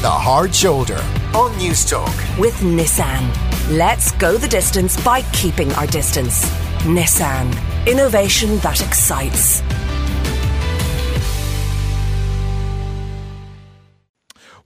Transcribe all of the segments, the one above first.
The Hard Shoulder on Newstalk. With Nissan. Let's go the distance by keeping our distance. Nissan. Innovation that excites.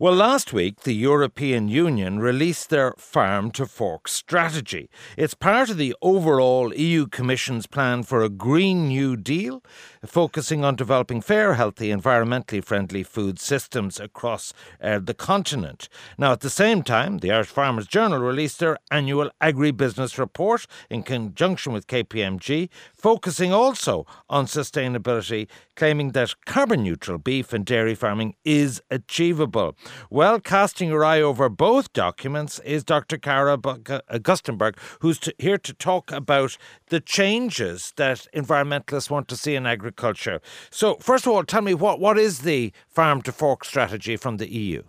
Well, last week, the European Union released their farm to fork strategy. It's part of the overall EU Commission's plan for a Green New Deal, focusing on developing fair, healthy, environmentally friendly food systems across uh, the continent. Now, at the same time, the Irish Farmers Journal released their annual agribusiness report in conjunction with KPMG, focusing also on sustainability, claiming that carbon neutral beef and dairy farming is achievable. Well, casting her eye over both documents is Dr. Cara Augustenborg, uh, who's to, here to talk about the changes that environmentalists want to see in agriculture. So, first of all, tell me what, what is the farm to fork strategy from the EU?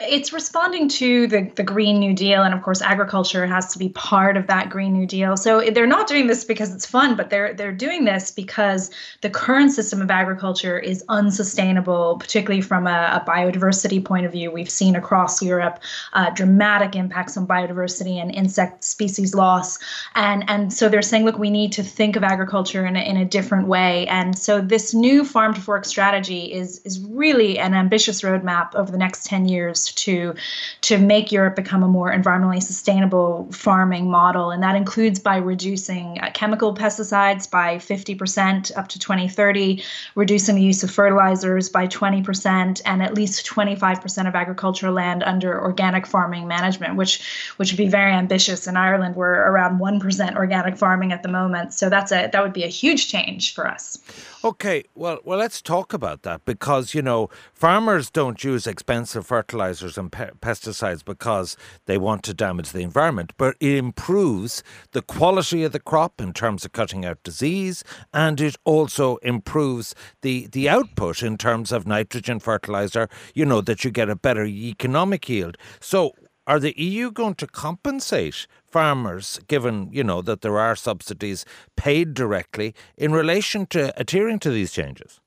It's responding to the, the Green New Deal, and of course, agriculture has to be part of that Green New Deal. So they're not doing this because it's fun, but they're they're doing this because the current system of agriculture is unsustainable, particularly from a, a biodiversity point of view. We've seen across Europe uh, dramatic impacts on biodiversity and insect species loss, and and so they're saying, look, we need to think of agriculture in a, in a different way. And so this new farm to fork strategy is is really an ambitious roadmap over the next ten years to to make Europe become a more environmentally sustainable farming model, and that includes by reducing uh, chemical pesticides by 50% up to 2030, reducing the use of fertilizers by 20%, and at least 25% of agricultural land under organic farming management, which which would be very ambitious. In Ireland, we're around 1% organic farming at the moment, so that's a that would be a huge change for us. Okay, well, well, let's talk about that because you know farmers don't use expensive fertilizers and pe- pesticides because they want to damage the environment, but it improves the quality of the crop in terms of cutting out disease, and it also improves the the output in terms of nitrogen fertilizer. You know that you get a better economic yield. So, are the EU going to compensate farmers, given, you know, that there are subsidies paid directly in relation to adhering to these changes?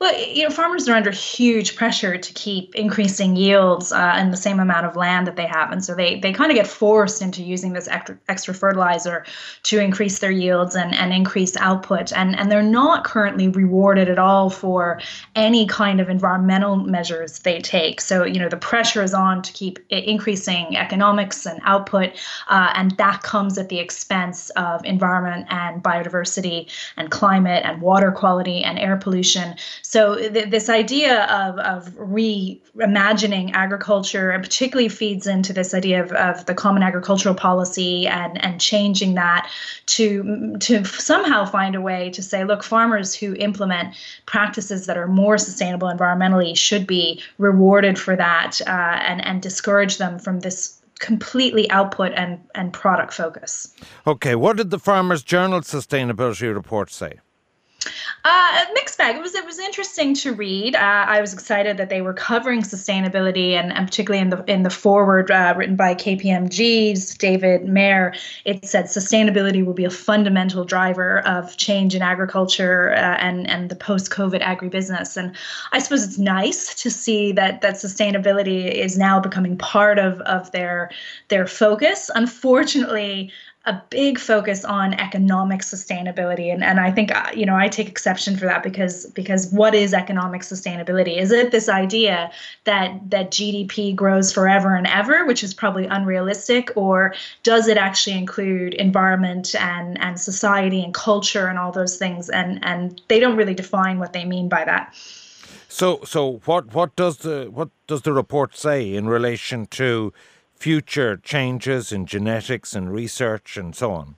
Well, you know, farmers are under huge pressure to keep increasing yields uh, in the same amount of land that they have, and so they they kind of get forced into using this extra, extra fertilizer to increase their yields and, and increase output, and and they're not currently rewarded at all for any kind of environmental measures they take. So you know, the pressure is on to keep increasing economics and output, uh, and that comes at the expense of environment and biodiversity and climate and water quality and air pollution. So th- this idea of, of reimagining agriculture and particularly feeds into this idea of, of the common agricultural policy and, and changing that to, to somehow find a way to say, look, farmers who implement practices that are more sustainable environmentally should be rewarded for that uh, and, and discourage them from this completely output and, and product focus. Okay, what did the Farmers Journal Sustainability Report say? Uh, mixed bag. It was it was interesting to read. Uh, I was excited that they were covering sustainability, and, and particularly in the in the foreword uh, written by KPMG's David Mayer, it said sustainability will be a fundamental driver of change in agriculture uh, and and the post COVID agribusiness. And I suppose it's nice to see that that sustainability is now becoming part of of their their focus. Unfortunately a big focus on economic sustainability. And, and i think uh, you know i take exception for that because because what is economic sustainability? Is it this idea that that gdp grows forever and ever which is probably unrealistic or does it actually include environment and and society and culture and all those things? And and they don't really define what they mean by that. So so what what does the what does the report say in relation to future changes in genetics and research and so on?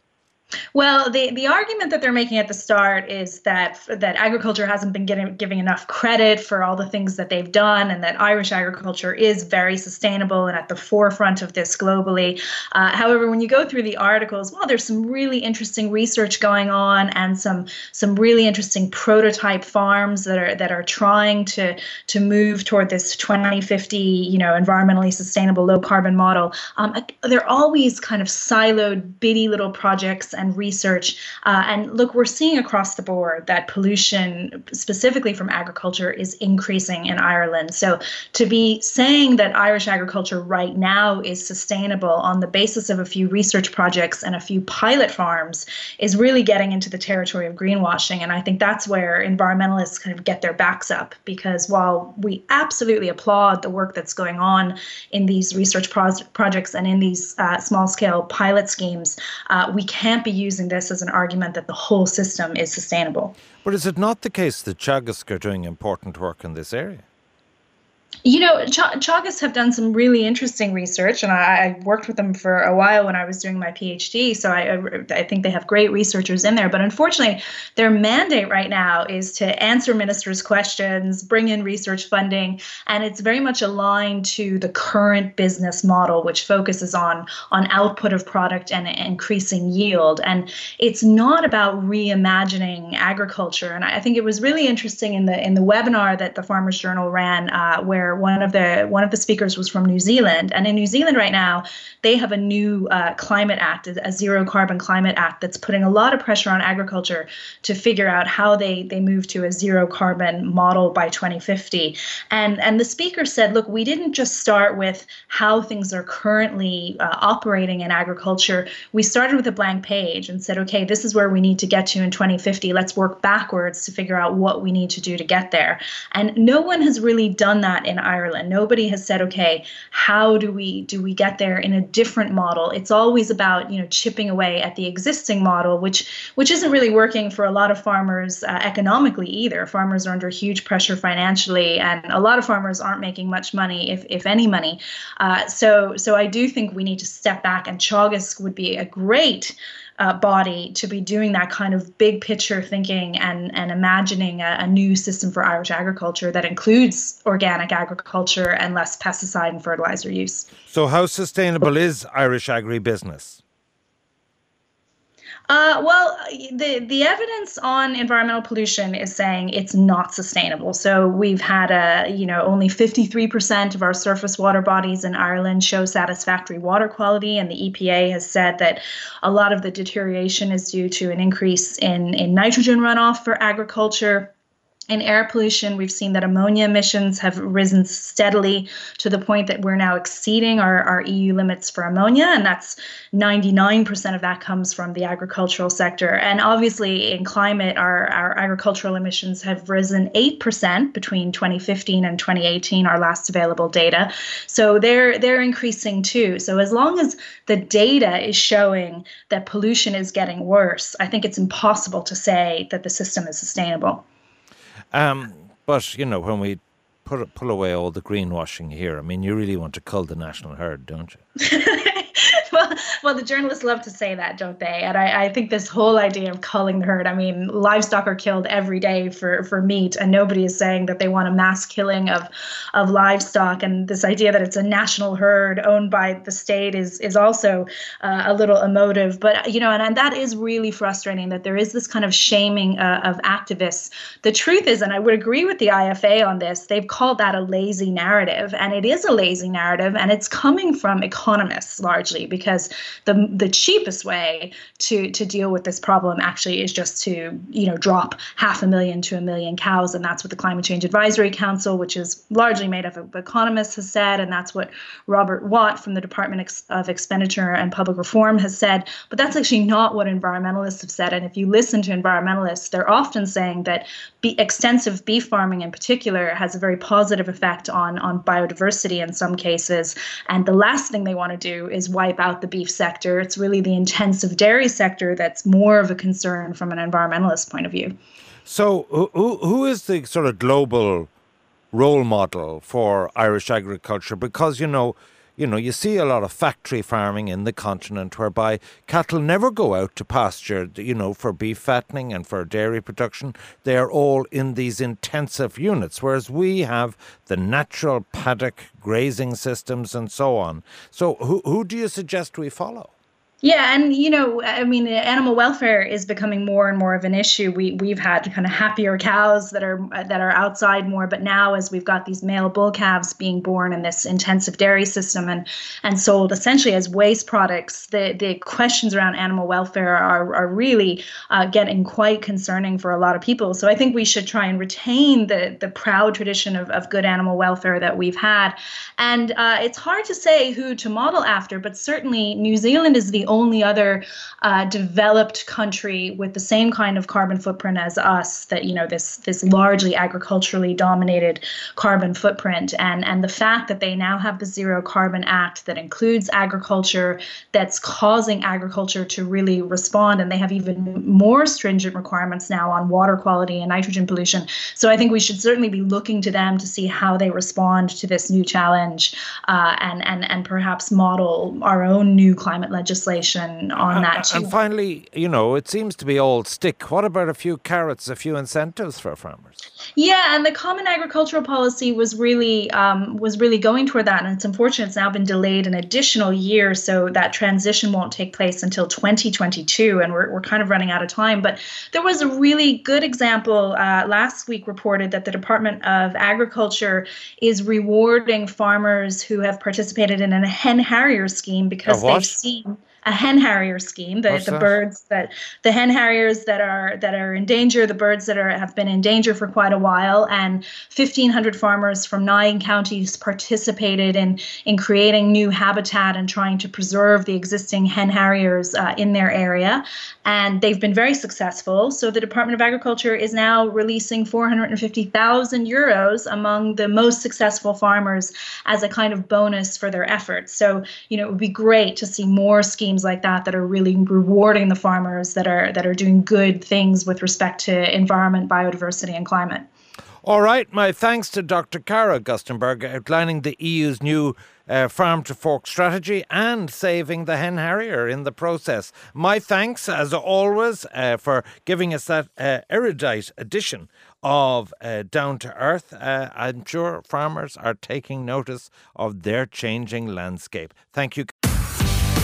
Well, the, the argument that they're making at the start is that that agriculture hasn't been getting giving enough credit for all the things that they've done, and that Irish agriculture is very sustainable and at the forefront of this globally. Uh, however, when you go through the articles, well, there's some really interesting research going on, and some some really interesting prototype farms that are that are trying to to move toward this 2050, you know, environmentally sustainable, low carbon model. Um, they're always kind of siloed, bitty little projects and research. Uh, and look, we're seeing across the board that pollution, specifically from agriculture, is increasing in Ireland. So to be saying that Irish agriculture right now is sustainable on the basis of a few research projects and a few pilot farms is really getting into the territory of greenwashing. And I think that's where environmentalists kind of get their backs up because while we absolutely applaud the work that's going on in these research pro- projects and in these uh, small scale pilot schemes, uh, we can't be using this as an argument that the whole system is sustainable. But is it not the case that Teagasc are doing important work in this area? You know, Ch- Teagasc have done some really interesting research, and I, I, worked with them for a while when I was doing my PhD. So I, I think they have great researchers in there. But unfortunately, their mandate right now is to answer ministers' questions, bring in research funding, and it's very much aligned to the current business model, which focuses on on output of product and increasing yield. And it's not about reimagining agriculture. And I think it was really interesting in the in the webinar that the Farmers Journal ran, uh, where where one of the one of the speakers was from New Zealand, and in New Zealand right now they have a new uh, climate act, a zero carbon climate act that's putting a lot of pressure on agriculture to figure out how they they move to a zero carbon model by 2050. And and the speaker said, look, we didn't just start with how things are currently uh, operating in agriculture. We started with a blank page and said, okay, this is where we need to get to in 2050. Let's work backwards to figure out what we need to do to get there. And no one has really done that in Ireland. Nobody has said, okay, how do we do we get there in a different model? It's always about you know chipping away at the existing model, which which isn't really working for a lot of farmers uh, economically either. Farmers are under huge pressure financially, and a lot of farmers aren't making much money, if if any money. Uh, so so I do think we need to step back, and Teagasc would be a great uh, body to be doing that kind of big picture thinking and, and imagining a, a, new system for Irish agriculture that includes organic agriculture and less pesticide and fertilizer use. So, how sustainable is Irish agribusiness? Uh, well, the the evidence on environmental pollution is saying it's not sustainable. So we've had a you know only 53% of our surface water bodies in Ireland show satisfactory water quality, and the EPA has said that a lot of the deterioration is due to an increase in in nitrogen runoff for agriculture in air pollution, we've seen that ammonia emissions have risen steadily to the point that we're now exceeding our, our EU limits for ammonia, and that's 99% of that comes from the agricultural sector. And obviously, in climate, our, our agricultural emissions have risen 8% between 2015 and 2018, our last available data. So they're they're increasing too. So as long as the data is showing that pollution is getting worse, I think it's impossible to say that the system is sustainable. Um, but you know, when we put pull away all the greenwashing here, I mean, you really want to cull the national herd, don't you? well, well, the journalists love to say that, don't they? And I, I think this whole idea of culling the herd. I mean, livestock are killed every day for for meat, and nobody is saying that they want a mass killing of of livestock. And this idea that it's a national herd owned by the state is is also uh, a little emotive. But you know, and, and that is really frustrating that there is this kind of shaming uh, of activists. The truth is, and I would agree with the IFA on this, they've called that a lazy narrative, and it is a lazy narrative, and it's coming from economists largely because the the cheapest way to to deal with this problem actually is just to you know drop half a million to a million cows, and that's what the Climate Change Advisory Council, which is largely made up of economists, has said, and that's what Robert Watt from the Department of Expenditure and Public Reform has said. But that's actually not what environmentalists have said. And if you listen to environmentalists, they're often saying that be, extensive beef farming in particular has a very positive effect on on biodiversity in some cases. And the last thing they want to do is wipe out the beef sector. It's really the intensive dairy sector that's more of a concern from an environmentalist point of view. So, who, who is the sort of global role model for Irish agriculture? Because, you know, you know, you see a lot of factory farming in the continent whereby cattle never go out to pasture, you know, for beef fattening and for dairy production. They are all in these intensive units, whereas we have the natural paddock grazing systems and so on. So, who, who do you suggest we follow? Yeah, and you know, I mean, animal welfare is becoming more and more of an issue. We we've had kind of happier cows that are that are outside more, but now as we've got these male bull calves being born in this intensive dairy system and and sold essentially as waste products, the the questions around animal welfare are are really uh, getting quite concerning for a lot of people. So I think we should try and retain the the proud tradition of of good animal welfare that we've had, and uh, it's hard to say who to model after, but certainly New Zealand is the only other uh, developed country with the same kind of carbon footprint as us. That you know this this largely agriculturally dominated carbon footprint, and and the fact that they now have the Zero Carbon Act that includes agriculture, that's causing agriculture to really respond, and they have even more stringent requirements now on water quality and nitrogen pollution. So I think we should certainly be looking to them to see how they respond to this new challenge, uh, and and and perhaps model our own new climate legislation legislation on that too. And finally, you know, it seems to be all stick. What about a few carrots, a few incentives for farmers? Yeah, and the Common Agricultural Policy was really um, was really going toward that, and it's unfortunate it's now been delayed an additional year, so that transition won't take place until 2022, and we're we're kind of running out of time. But there was a really good example uh, last week reported that the Department of Agriculture is rewarding farmers who have participated in a hen harrier scheme because they've seen a hen harrier scheme. The, the birds that the hen harriers that are that are in danger, the birds that are have been in danger for quite a while, and 1,500 farmers from nine counties participated in in creating new habitat and trying to preserve the existing hen harriers uh, in their area, and they've been very successful. So the Department of Agriculture is now releasing 450,000 euros among the most successful farmers as a kind of bonus for their efforts. So you know it would be great to see more schemes schemes like that that are really rewarding the farmers that are that are doing good things with respect to environment, biodiversity, and climate. All right, my thanks to Dr. Cara Augustenborg outlining the EU's new uh, farm to fork strategy and saving the hen harrier in the process. My thanks, as always, uh, for giving us that uh, erudite edition of uh, Down to Earth. Uh, I'm sure farmers are taking notice of their changing landscape. Thank you.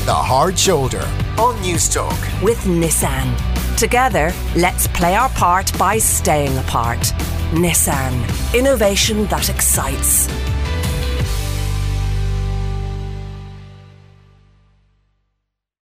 The Hard Shoulder on Newstalk. With Nissan. Together, let's play our part by staying apart. Nissan. Innovation that excites.